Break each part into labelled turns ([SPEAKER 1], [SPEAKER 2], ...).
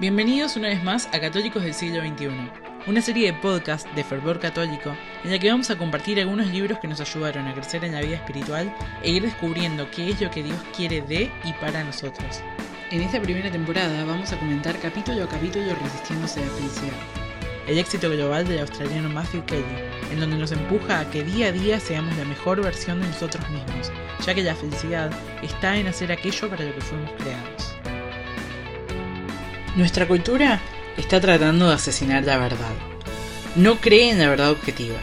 [SPEAKER 1] Bienvenidos una vez más a Católicos del siglo XXI, una serie de podcasts de fervor católico en la que vamos a compartir algunos libros que nos ayudaron a crecer en la vida espiritual e ir descubriendo qué es lo que Dios quiere de y para nosotros. En esta primera temporada vamos a comentar capítulo a capítulo Resistiéndose a la felicidad, el éxito global del australiano Matthew Kelly, en donde nos empuja a que día a día seamos la mejor versión de nosotros mismos, ya que la felicidad está en hacer aquello para lo que fuimos creados. Nuestra cultura está tratando de asesinar la verdad. No cree en la verdad objetiva.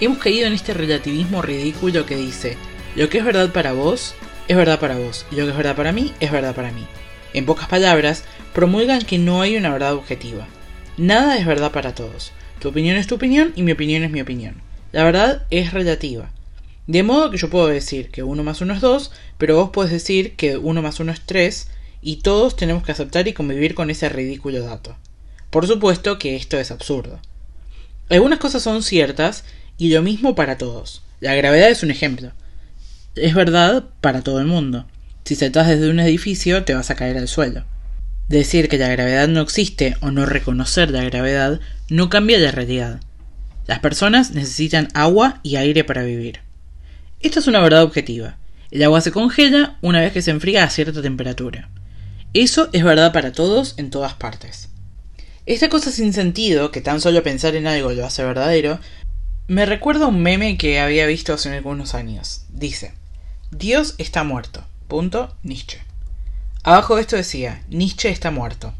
[SPEAKER 1] Hemos caído en este relativismo ridículo que dice, lo que es verdad para vos, es verdad para vos, y lo que es verdad para mí, es verdad para mí. En pocas palabras, promulgan que no hay una verdad objetiva. Nada es verdad para todos. Tu opinión es tu opinión y mi opinión es mi opinión. La verdad es relativa. De modo que yo puedo decir que 1 más 1 es 2, pero vos podés decir que 1 más 1 es 3, y todos tenemos que aceptar y convivir con ese ridículo dato. Por supuesto que esto es absurdo. Algunas cosas son ciertas y lo mismo para todos. La gravedad es un ejemplo. Es verdad para todo el mundo. Si saltas desde un edificio te vas a caer al suelo. Decir que la gravedad no existe o no reconocer la gravedad no cambia la realidad. Las personas necesitan agua y aire para vivir. Esto es una verdad objetiva. El agua se congela una vez que se enfría a cierta temperatura. Eso es verdad para todos en todas partes. Esta cosa sin sentido, que tan solo pensar en algo lo hace verdadero, me recuerda a un meme que había visto hace algunos años. Dice, Dios está muerto. Punto Nietzsche. Abajo de esto decía, Nietzsche está muerto.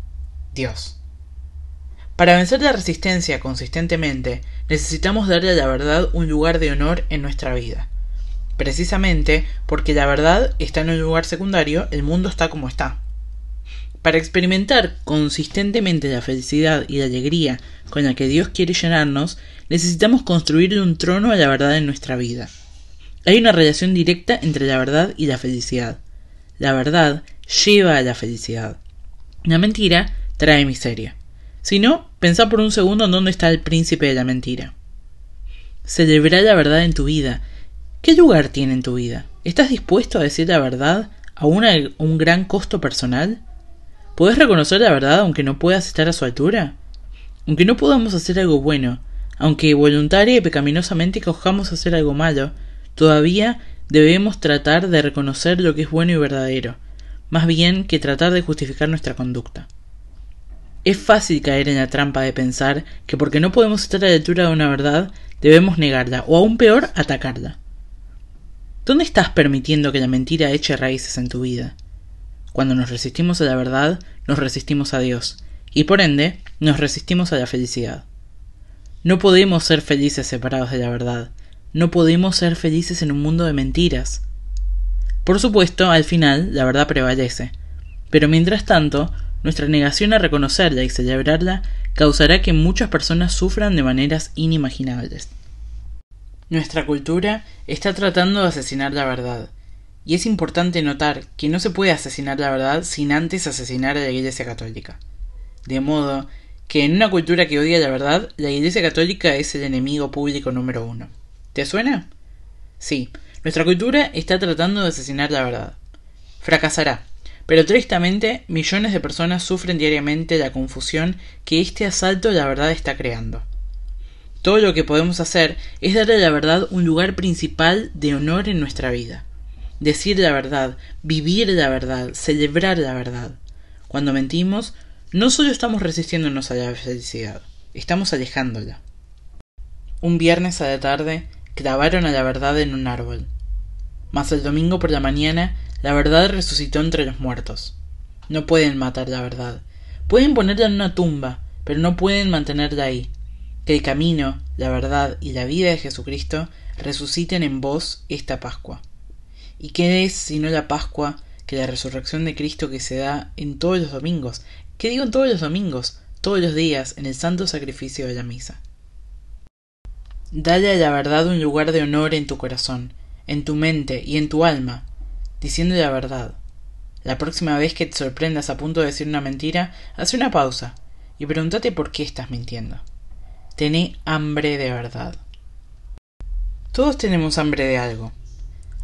[SPEAKER 1] Dios. Para vencer la resistencia consistentemente, necesitamos darle a la verdad un lugar de honor en nuestra vida. Precisamente porque la verdad está en un lugar secundario, el mundo está como está. Para experimentar consistentemente la felicidad y la alegría con la que Dios quiere llenarnos, necesitamos construir un trono a la verdad en nuestra vida. Hay una relación directa entre la verdad y la felicidad. La verdad lleva a la felicidad. La mentira trae miseria. Si no, pensá por un segundo en dónde está el príncipe de la mentira. Celebrar la verdad en tu vida. ¿Qué lugar tiene en tu vida? ¿Estás dispuesto a decir la verdad a un gran costo personal? ¿Puedes reconocer la verdad aunque no puedas estar a su altura? Aunque no podamos hacer algo bueno, aunque voluntaria y pecaminosamente cojamos hacer algo malo, todavía debemos tratar de reconocer lo que es bueno y verdadero, más bien que tratar de justificar nuestra conducta. Es fácil caer en la trampa de pensar que porque no podemos estar a la altura de una verdad, debemos negarla, o aún peor, atacarla. ¿Dónde estás permitiendo que la mentira eche raíces en tu vida? Cuando nos resistimos a la verdad, nos resistimos a Dios, y por ende, nos resistimos a la felicidad. No podemos ser felices separados de la verdad, no podemos ser felices en un mundo de mentiras. Por supuesto, al final, la verdad prevalece, pero mientras tanto, nuestra negación a reconocerla y celebrarla causará que muchas personas sufran de maneras inimaginables. Nuestra cultura está tratando de asesinar la verdad, y es importante notar que no se puede asesinar la verdad sin antes asesinar a la Iglesia Católica. De modo que en una cultura que odia la verdad, la Iglesia Católica es el enemigo público número uno. ¿Te suena? Sí, nuestra cultura está tratando de asesinar la verdad. Fracasará, pero tristemente millones de personas sufren diariamente la confusión que este asalto a la verdad está creando. Todo lo que podemos hacer es darle a la verdad un lugar principal de honor en nuestra vida decir la verdad, vivir la verdad, celebrar la verdad. Cuando mentimos, no solo estamos resistiéndonos a la felicidad, estamos alejándola. Un viernes a la tarde clavaron a la verdad en un árbol. Mas el domingo por la mañana la verdad resucitó entre los muertos. No pueden matar la verdad. Pueden ponerla en una tumba, pero no pueden mantenerla ahí. Que el camino, la verdad y la vida de Jesucristo resuciten en vos esta Pascua. ¿Y qué es sino la Pascua que la resurrección de Cristo que se da en todos los domingos? ¿Qué digo en todos los domingos? Todos los días, en el santo sacrificio de la misa. Dale a la verdad un lugar de honor en tu corazón, en tu mente y en tu alma, diciendo la verdad. La próxima vez que te sorprendas a punto de decir una mentira, haz una pausa y pregúntate por qué estás mintiendo. Tené hambre de verdad. Todos tenemos hambre de algo.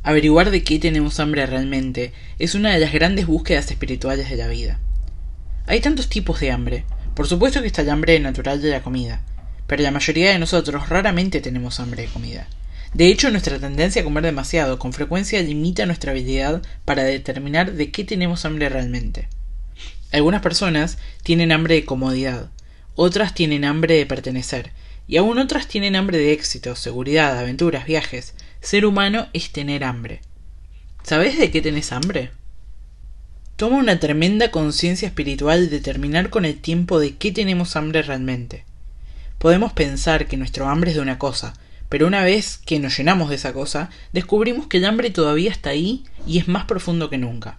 [SPEAKER 1] Averiguar de qué tenemos hambre realmente es una de las grandes búsquedas espirituales de la vida. Hay tantos tipos de hambre. Por supuesto que está el hambre natural de la comida, pero la mayoría de nosotros raramente tenemos hambre de comida. De hecho, nuestra tendencia a comer demasiado con frecuencia limita nuestra habilidad para determinar de qué tenemos hambre realmente. Algunas personas tienen hambre de comodidad, otras tienen hambre de pertenecer, y aún otras tienen hambre de éxito, seguridad, aventuras, viajes. Ser humano es tener hambre. ¿Sabes de qué tenés hambre? Toma una tremenda conciencia espiritual de determinar con el tiempo de qué tenemos hambre realmente. Podemos pensar que nuestro hambre es de una cosa, pero una vez que nos llenamos de esa cosa, descubrimos que el hambre todavía está ahí y es más profundo que nunca.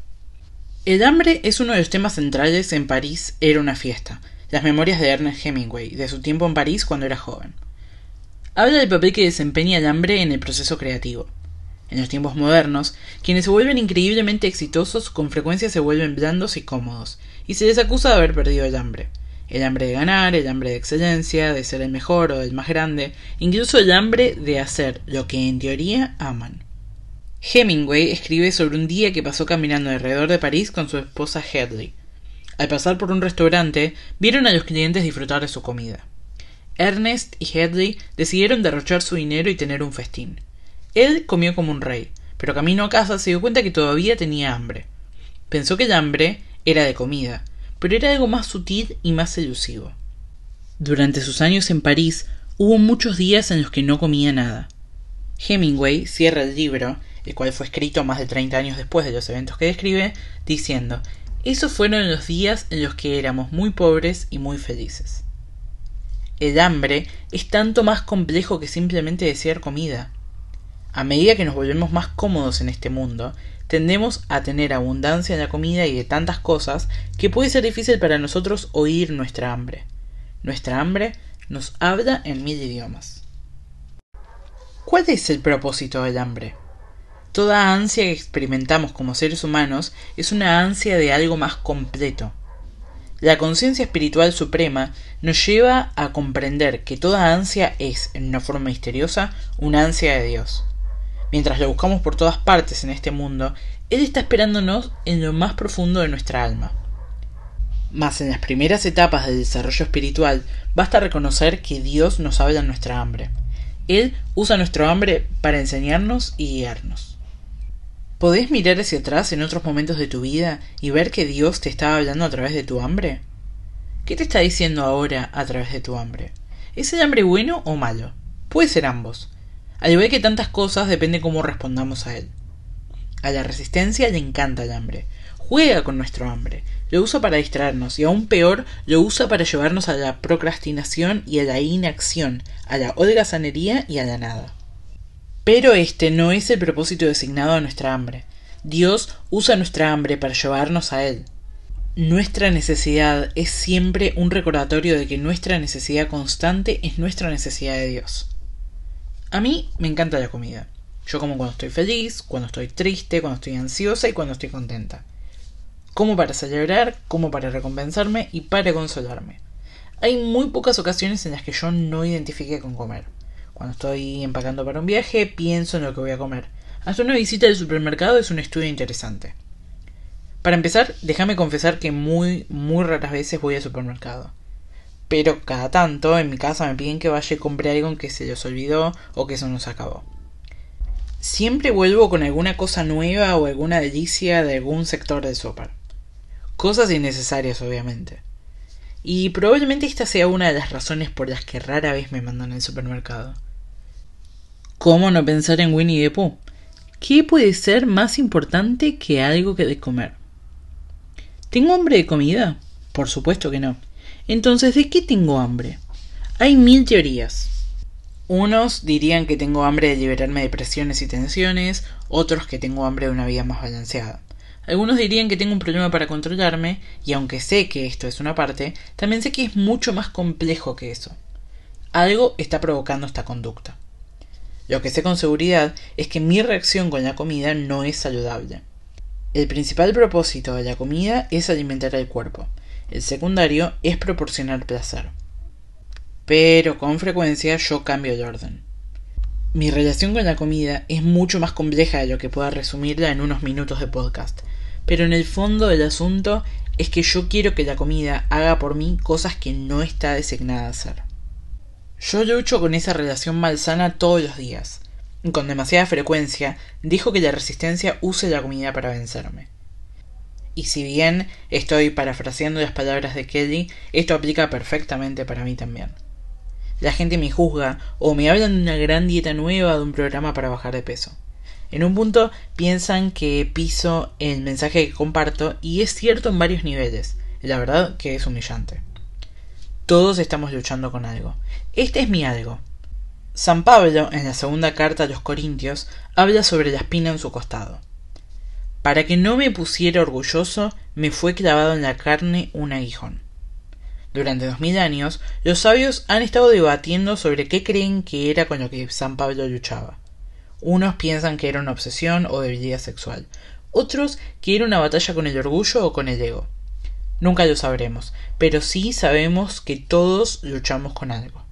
[SPEAKER 1] El hambre es uno de los temas centrales en París era una fiesta, las memorias de Ernest Hemingway, de su tiempo en París cuando era joven. Habla del papel que desempeña el hambre en el proceso creativo. En los tiempos modernos, quienes se vuelven increíblemente exitosos con frecuencia se vuelven blandos y cómodos, y se les acusa de haber perdido el hambre. El hambre de ganar, el hambre de excelencia, de ser el mejor o el más grande, incluso el hambre de hacer lo que en teoría aman. Hemingway escribe sobre un día que pasó caminando alrededor de París con su esposa Hedley. Al pasar por un restaurante, vieron a los clientes disfrutar de su comida. Ernest y Hedley decidieron derrochar su dinero y tener un festín. Él comió como un rey, pero camino a casa se dio cuenta que todavía tenía hambre. Pensó que el hambre era de comida, pero era algo más sutil y más elusivo. Durante sus años en París hubo muchos días en los que no comía nada. Hemingway cierra el libro, el cual fue escrito más de treinta años después de los eventos que describe, diciendo Esos fueron los días en los que éramos muy pobres y muy felices. El hambre es tanto más complejo que simplemente desear comida. A medida que nos volvemos más cómodos en este mundo, tendemos a tener abundancia en la comida y de tantas cosas que puede ser difícil para nosotros oír nuestra hambre. Nuestra hambre nos habla en mil idiomas. ¿Cuál es el propósito del hambre? Toda ansia que experimentamos como seres humanos es una ansia de algo más completo. La conciencia espiritual suprema nos lleva a comprender que toda ansia es, en una forma misteriosa, una ansia de Dios. Mientras lo buscamos por todas partes en este mundo, Él está esperándonos en lo más profundo de nuestra alma. Mas en las primeras etapas del desarrollo espiritual basta reconocer que Dios nos habla en nuestra hambre. Él usa nuestro hambre para enseñarnos y guiarnos. ¿Podés mirar hacia atrás en otros momentos de tu vida y ver que Dios te estaba hablando a través de tu hambre? ¿Qué te está diciendo ahora a través de tu hambre? ¿Es el hambre bueno o malo? Puede ser ambos. Al igual que tantas cosas, depende cómo respondamos a él. A la resistencia le encanta el hambre. Juega con nuestro hambre. Lo usa para distraernos y aún peor, lo usa para llevarnos a la procrastinación y a la inacción, a la holgazanería y a la nada. Pero este no es el propósito designado a nuestra hambre. Dios usa nuestra hambre para llevarnos a Él. Nuestra necesidad es siempre un recordatorio de que nuestra necesidad constante es nuestra necesidad de Dios. A mí me encanta la comida. Yo como cuando estoy feliz, cuando estoy triste, cuando estoy ansiosa y cuando estoy contenta. Como para celebrar, como para recompensarme y para consolarme. Hay muy pocas ocasiones en las que yo no identifique con comer. Cuando estoy empacando para un viaje, pienso en lo que voy a comer. Hasta una visita al supermercado es un estudio interesante. Para empezar, déjame confesar que muy, muy raras veces voy al supermercado pero cada tanto en mi casa me piden que vaya y compre algo que se les olvidó o que se nos acabó. Siempre vuelvo con alguna cosa nueva o alguna delicia de algún sector de sopa. Cosas innecesarias, obviamente. Y probablemente esta sea una de las razones por las que rara vez me mandan al supermercado. ¿Cómo no pensar en Winnie the Pooh? ¿Qué puede ser más importante que algo que de comer? ¿Tengo hambre de comida? Por supuesto que no. Entonces, ¿de qué tengo hambre? Hay mil teorías. Unos dirían que tengo hambre de liberarme de presiones y tensiones, otros que tengo hambre de una vida más balanceada. Algunos dirían que tengo un problema para controlarme, y aunque sé que esto es una parte, también sé que es mucho más complejo que eso. Algo está provocando esta conducta. Lo que sé con seguridad es que mi reacción con la comida no es saludable. El principal propósito de la comida es alimentar al cuerpo, el secundario es proporcionar placer. Pero con frecuencia yo cambio el orden. Mi relación con la comida es mucho más compleja de lo que pueda resumirla en unos minutos de podcast, pero en el fondo del asunto es que yo quiero que la comida haga por mí cosas que no está designada a hacer. Yo lucho con esa relación malsana todos los días. Con demasiada frecuencia dijo que la resistencia use la comida para vencerme. Y si bien estoy parafraseando las palabras de Kelly, esto aplica perfectamente para mí también. La gente me juzga o me hablan de una gran dieta nueva de un programa para bajar de peso. En un punto piensan que piso el mensaje que comparto y es cierto en varios niveles. La verdad que es humillante. Todos estamos luchando con algo. Este es mi algo. San Pablo, en la segunda carta a los Corintios, habla sobre la espina en su costado. Para que no me pusiera orgulloso, me fue clavado en la carne un aguijón. Durante dos mil años, los sabios han estado debatiendo sobre qué creen que era con lo que San Pablo luchaba. Unos piensan que era una obsesión o debilidad sexual, otros que era una batalla con el orgullo o con el ego. Nunca lo sabremos, pero sí sabemos que todos luchamos con algo.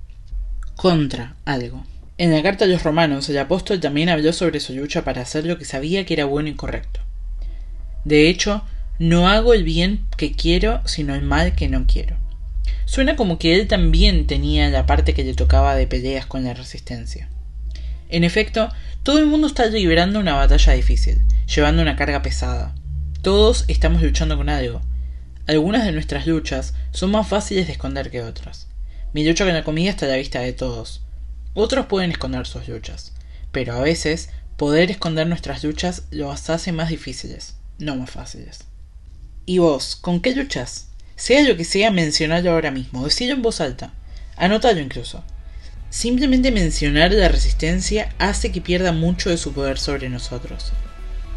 [SPEAKER 1] Contra algo. En la carta a los romanos, el apóstol también habló sobre su lucha para hacer lo que sabía que era bueno y correcto. De hecho, no hago el bien que quiero, sino el mal que no quiero. Suena como que él también tenía la parte que le tocaba de peleas con la resistencia. En efecto, todo el mundo está librando una batalla difícil, llevando una carga pesada. Todos estamos luchando con algo. Algunas de nuestras luchas son más fáciles de esconder que otras. Mi lucha con la comida está a la vista de todos. Otros pueden esconder sus luchas, pero a veces poder esconder nuestras luchas los hace más difíciles, no más fáciles. ¿Y vos, con qué luchas? Sea lo que sea, mencionalo ahora mismo, decilo en voz alta, anótalo incluso. Simplemente mencionar la resistencia hace que pierda mucho de su poder sobre nosotros.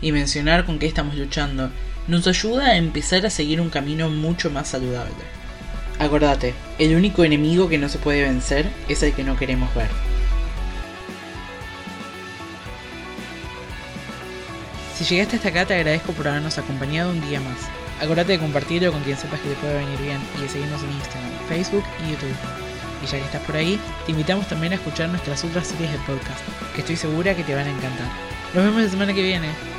[SPEAKER 1] Y mencionar con qué estamos luchando nos ayuda a empezar a seguir un camino mucho más saludable. Acordate, el único enemigo que no se puede vencer es el que no queremos ver. Si llegaste hasta acá te agradezco por habernos acompañado un día más. Acordate de compartirlo con quien sepas que te puede venir bien y de seguirnos en Instagram, Facebook y YouTube. Y ya que estás por ahí, te invitamos también a escuchar nuestras otras series de podcast, que estoy segura que te van a encantar. Nos vemos la semana que viene.